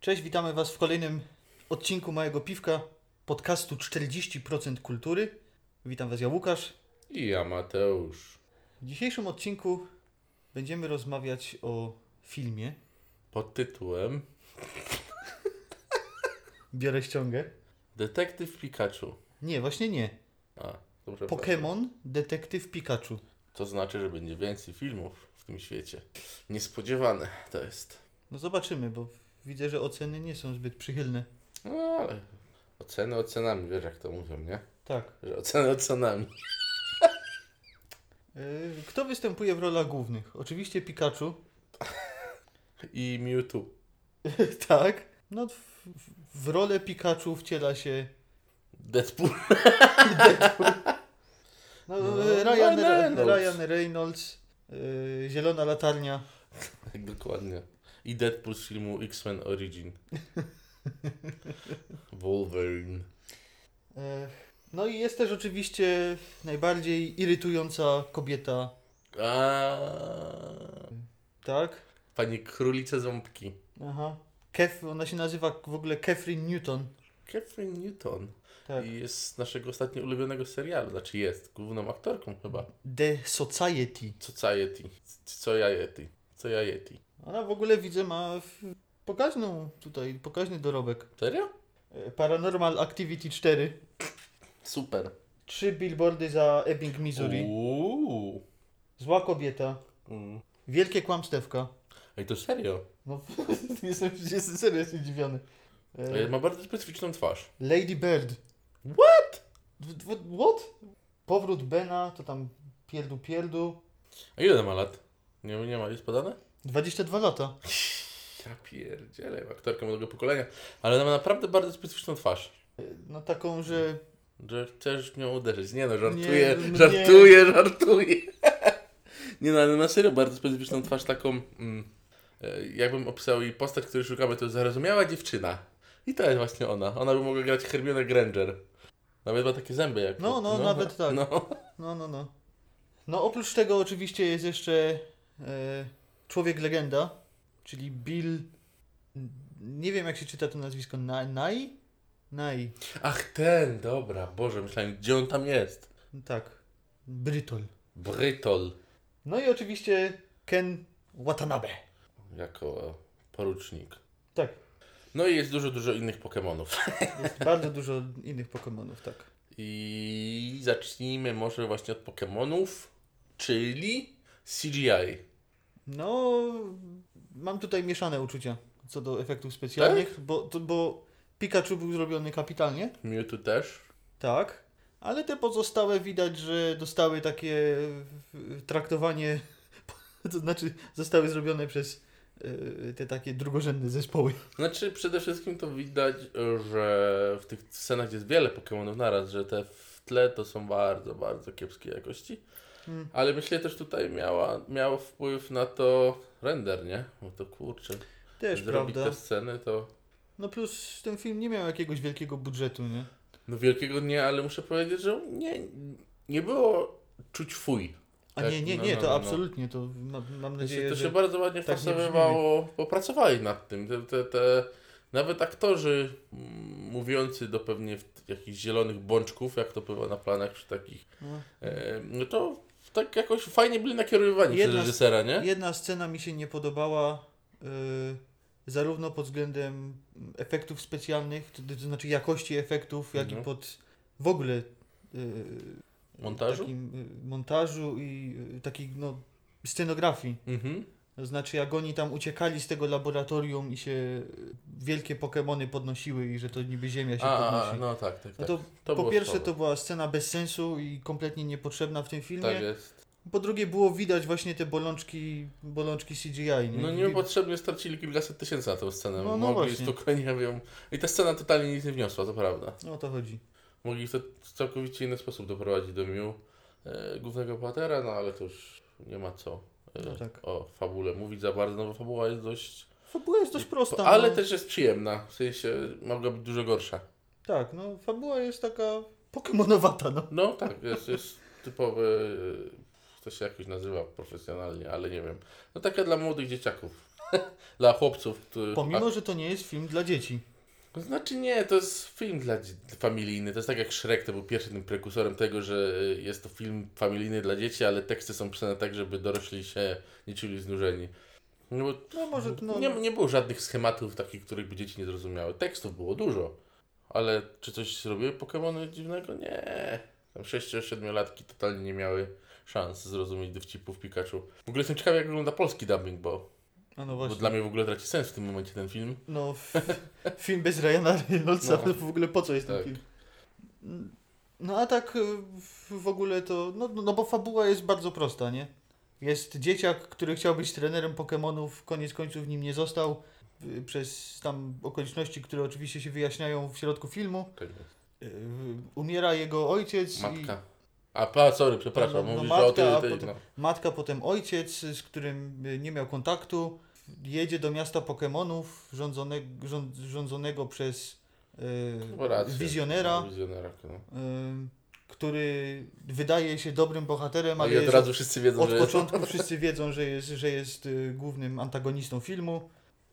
Cześć, witamy Was w kolejnym odcinku Małego Piwka, podcastu 40% kultury. Witam Was, ja Łukasz. I ja Mateusz. W dzisiejszym odcinku będziemy rozmawiać o filmie. Pod tytułem Biorę ściągę. Detektyw Pikachu. Nie, właśnie nie. A, dobrze. Pokémon Detektyw Pikachu. To znaczy, że będzie więcej filmów w tym świecie. Niespodziewane to jest. No zobaczymy, bo widzę, że oceny nie są zbyt przychylne. No ale oceny ocenami, wiesz jak to mówią, nie? Tak. Że oceny ocenami. Yy, Kto występuje w rolach głównych? Oczywiście Pikachu. I Mewtwo. tak. No w, w- w rolę Pikachu wciela się Deadpool. no, No, Ryan, Ryan Reynolds, Reynolds. Ryan Reynolds yy, Zielona Latarnia. Dokładnie. I Deadpool z filmu X-Men Origin. Wolverine. No i jest też oczywiście najbardziej irytująca kobieta, A, tak? Pani królice ząbki. Aha. Kef, ona się nazywa w ogóle Catherine Newton. Catherine Newton. Tak. I jest z naszego ostatnio ulubionego serialu. Znaczy jest główną aktorką chyba. The Society. Society. Co ja yeti. Co ja. Ona w ogóle widzę ma pokaźną tutaj, pokaźny dorobek. Serio? E, Paranormal Activity 4. Super. Trzy billboardy za Ebbing, Missouri. Uuu. Zła kobieta. Mm. Wielkie kłamstewka. Ej, to serio. No, jestem, jestem serio zdziwiony. E, Ma bardzo specyficzną twarz. Lady Bird. What? What? Powrót Bena, to tam pierdu pierdu. A ile ma lat? Nie, nie ma, jest podane? 22 lata. Ja pierdzielę, aktorka młodego pokolenia. Ale ona ma naprawdę bardzo specyficzną twarz. No taką, że Że chcesz mnie uderzyć. Nie no, żartuję, Nie, żartuję, żartuję. nie no, ale na serio bardzo specyficzną twarz taką, mm, e, jakbym opisał jej postać, której szukamy, to zarozumiała dziewczyna. I to jest właśnie ona. Ona by mogła grać Hermione Granger. Nawet ma takie zęby jak... No, no, nawet tak. No. No, no, no. No oprócz tego oczywiście jest jeszcze e, Człowiek Legenda, czyli Bill... Nie wiem jak się czyta to nazwisko. Na, Nai? Nai. Ach, ten, dobra, Boże, myślałem, gdzie on tam jest? Tak. Brytol. Brytol. No i oczywiście Ken Watanabe. Jako porucznik. Tak. No i jest dużo, dużo innych Pokemonów. Jest bardzo dużo innych Pokemonów, tak. I zacznijmy może właśnie od Pokemonów, czyli CGI. No, mam tutaj mieszane uczucia co do efektów specjalnych, Tak? bo, to, bo Pikachu był zrobiony kapitalnie, Mewtwo też. tak, ale te pozostałe widać, że dostały takie traktowanie, to znaczy zostały zrobione przez e, te takie drugorzędne zespoły. Znaczy przede wszystkim to widać, że w tych scenach, jest wiele Pokemonów naraz, że te w tle to są bardzo, bardzo kiepskiej jakości. Hmm. Ale myślę też tutaj miała, miał wpływ na to render, nie? Bo to kurczę, Też, zrobić prawda? te sceny to... No plus ten film nie miał jakiegoś wielkiego budżetu, nie? No wielkiego nie, ale muszę powiedzieć, że nie, nie było czuć fuj. A Tak, nie, nie, no, nie, no, to no, no. absolutnie, to mam, mam Znaczy, nadzieję, to że... się bardzo ładnie tak nie wpasowywało, popracowali nad tym. Te, te, te, nawet aktorzy mm, mówiący do pewnie jakichś zielonych bączków, jak to bywa na planach czy takich, No. e, no to tak jakoś fajnie byli nakierowani Jedna przez reżysera, nie? Jedna scena mi się nie podobała, y, zarówno pod względem efektów specjalnych, to, to znaczy jakości efektów, jak Mhm. i pod w ogóle y, Montażu? takim, y, montażu i y, takiej no, scenografii. Mhm. To znaczy, jak oni tam uciekali z tego laboratorium i się y, wielkie Pokemony podnosiły i że to niby Ziemia się A, podnosi. a, no tak, tak, No tak. to, to po pierwsze słabe. to była scena bez sensu i kompletnie niepotrzebna w tym filmie. Tak jest. Po drugie było widać właśnie te bolączki, bolączki CGI. Nie? No niepotrzebnie stracili kilkaset tysięcy na tę scenę. No, no Mogli spokojnie ją... I ta scena totalnie nic nie wniosła, to prawda. No o to chodzi. Mogli w to w całkowicie inny sposób doprowadzić do Mew e, głównego bohatera, no ale to już nie ma co e, No tak. o fabule mówić za bardzo, no bo fabuła jest dość... Fabuła jest dość prosta. ale no. też jest przyjemna, w sensie mogła być dużo gorsza. Tak, no fabuła jest taka pokemonowata, no. No tak, jest, jest typowy, to się jakoś nazywa profesjonalnie, ale nie wiem. No taka dla młodych dzieciaków. Dla chłopców. Pomimo, że to nie jest film dla dzieci. To znaczy nie, to jest film dla familijny. To jest tak jak Shrek, to był pierwszym prekursorem tego, że y, jest to film familijny dla dzieci, ale teksty są pisane tak, żeby dorośli się nie czuli znużeni. No, bo No może no, nie, nie było żadnych schematów takich, których by dzieci nie zrozumiały. Tekstów było dużo, ale czy coś zrobiły Pokémony dziwnego? Nie. Tam 6-7-latki totalnie nie miały szans zrozumieć dowcipów Pikachu. W ogóle jestem ciekawy, jak wygląda polski dubbing, bo, A no bo właśnie. dla mnie w ogóle traci sens w tym momencie ten film. No, film bez Ryana Reynoldsa, No. w ogóle po co jest ten Tak. film? No a tak y, w- ogóle to, no, no bo fabuła jest bardzo prosta, nie? Jest dzieciak, który chciał być trenerem Pokémonów, koniec końców nim nie został, y, przez tam okoliczności, które oczywiście się wyjaśniają w środku filmu. Tak jest. Y, Umiera jego ojciec i Matka. A, pa, sorry, przepraszam, No, no, mówisz matka, o tej, tej potem- no. matka, potem ojciec, z którym nie miał kontaktu. Jedzie do miasta Pokémonów rządzonego, rząd, rządzonego przez y, No, rację. wizjonera. No, wizjonera, no. Ym, który wydaje się dobrym bohaterem, ale No od jest razu wszyscy wiedzą, od że... początku wszyscy wiedzą, że jest, że jest y, głównym antagonistą filmu.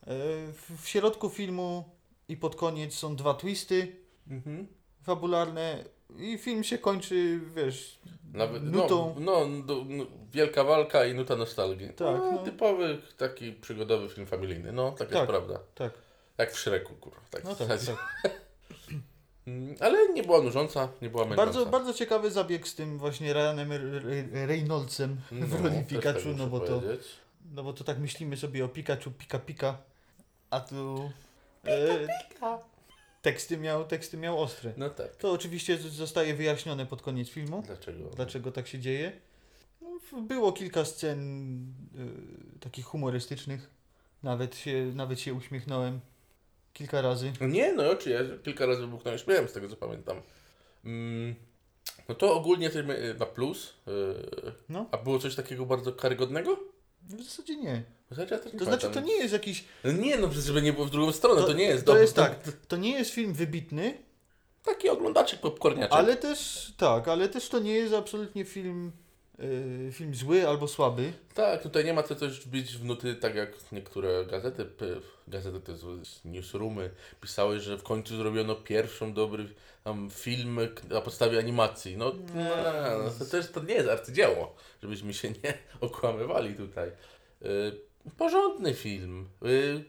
W, w środku filmu i pod koniec są dwa twisty Mhm. Fabularne i film się kończy, wiesz, Nawet, nutą. no, no, no, no, wielka walka i nuta nostalgii. Tak, no, no. Typowy taki przygodowy film familijny. No, tak, Tak. jest prawda. tak, Jak w Szreku, kurwa. Tak no tak, tak. Mm, Ale nie była nużąca, nie była męcząca. Bardzo, bardzo ciekawy zabieg z tym właśnie Ryanem Reynoldsem w roli też Pikachu, tak no bo to, powiedzieć. no bo to tak myślimy sobie o Pikachu, Pika Pika, a tu e, teksty, miał, teksty miał ostre. No tak. To oczywiście zostaje wyjaśnione pod koniec filmu, Dlaczego? dlaczego tak się dzieje. No, było kilka scen e, takich humorystycznych, nawet się, nawet się uśmiechnąłem kilka razy. Nie, no czy ja kilka razy wybuchnąłem śmiałem z tego, co pamiętam. Mm, no to ogólnie my- na plus. Yy, No. A było coś takiego bardzo karygodnego? W zasadzie nie. W zasadzie ja To znaczy, to nie jest jakiś No nie, no przecież żeby nie było w drugą stronę, to, nie jest To dobry- jest tak, to nie jest film wybitny, Taki oglądaczek popcorniaczek. ale też, tak, ale też to nie jest absolutnie film, y, film zły albo słaby. Tak, tutaj nie ma co też być wnuty, tak jak niektóre gazety, p- gazety to jest newsroomy, pisały, że w końcu zrobiono pierwszą dobry tam film k- na podstawie animacji. No, nie, no to też to nie jest arcydzieło, żebyśmy się nie okłamywali tutaj. Y, porządny film. Y,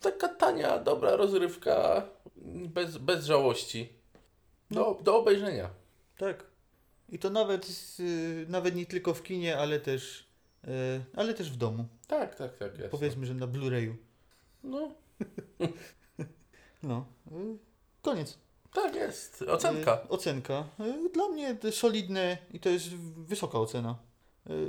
taka tania, dobra rozrywka, bez, bez żałości. Do, do obejrzenia. Tak. I to nawet, y, nawet nie tylko w kinie, ale też, y, ale też w domu. Tak, tak, tak jest. Powiedzmy, że na Blu-rayu. No, No. Koniec. tak jest. Ocenka. Ocenka. Dla mnie to solidne i to jest wysoka ocena.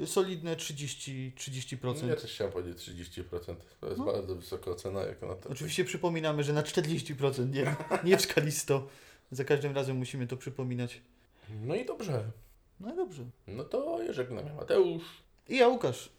Y, Solidne 30, 30%. Ja też chciałem powiedzieć 30%. To jest No. bardzo wysoka ocena jak na to. Oczywiście przypominamy, że na 40%, nie, nie w skali 100. Za każdym razem musimy to przypominać. No i dobrze. No i dobrze. No to żegnam Mateusz. I ja Łukasz.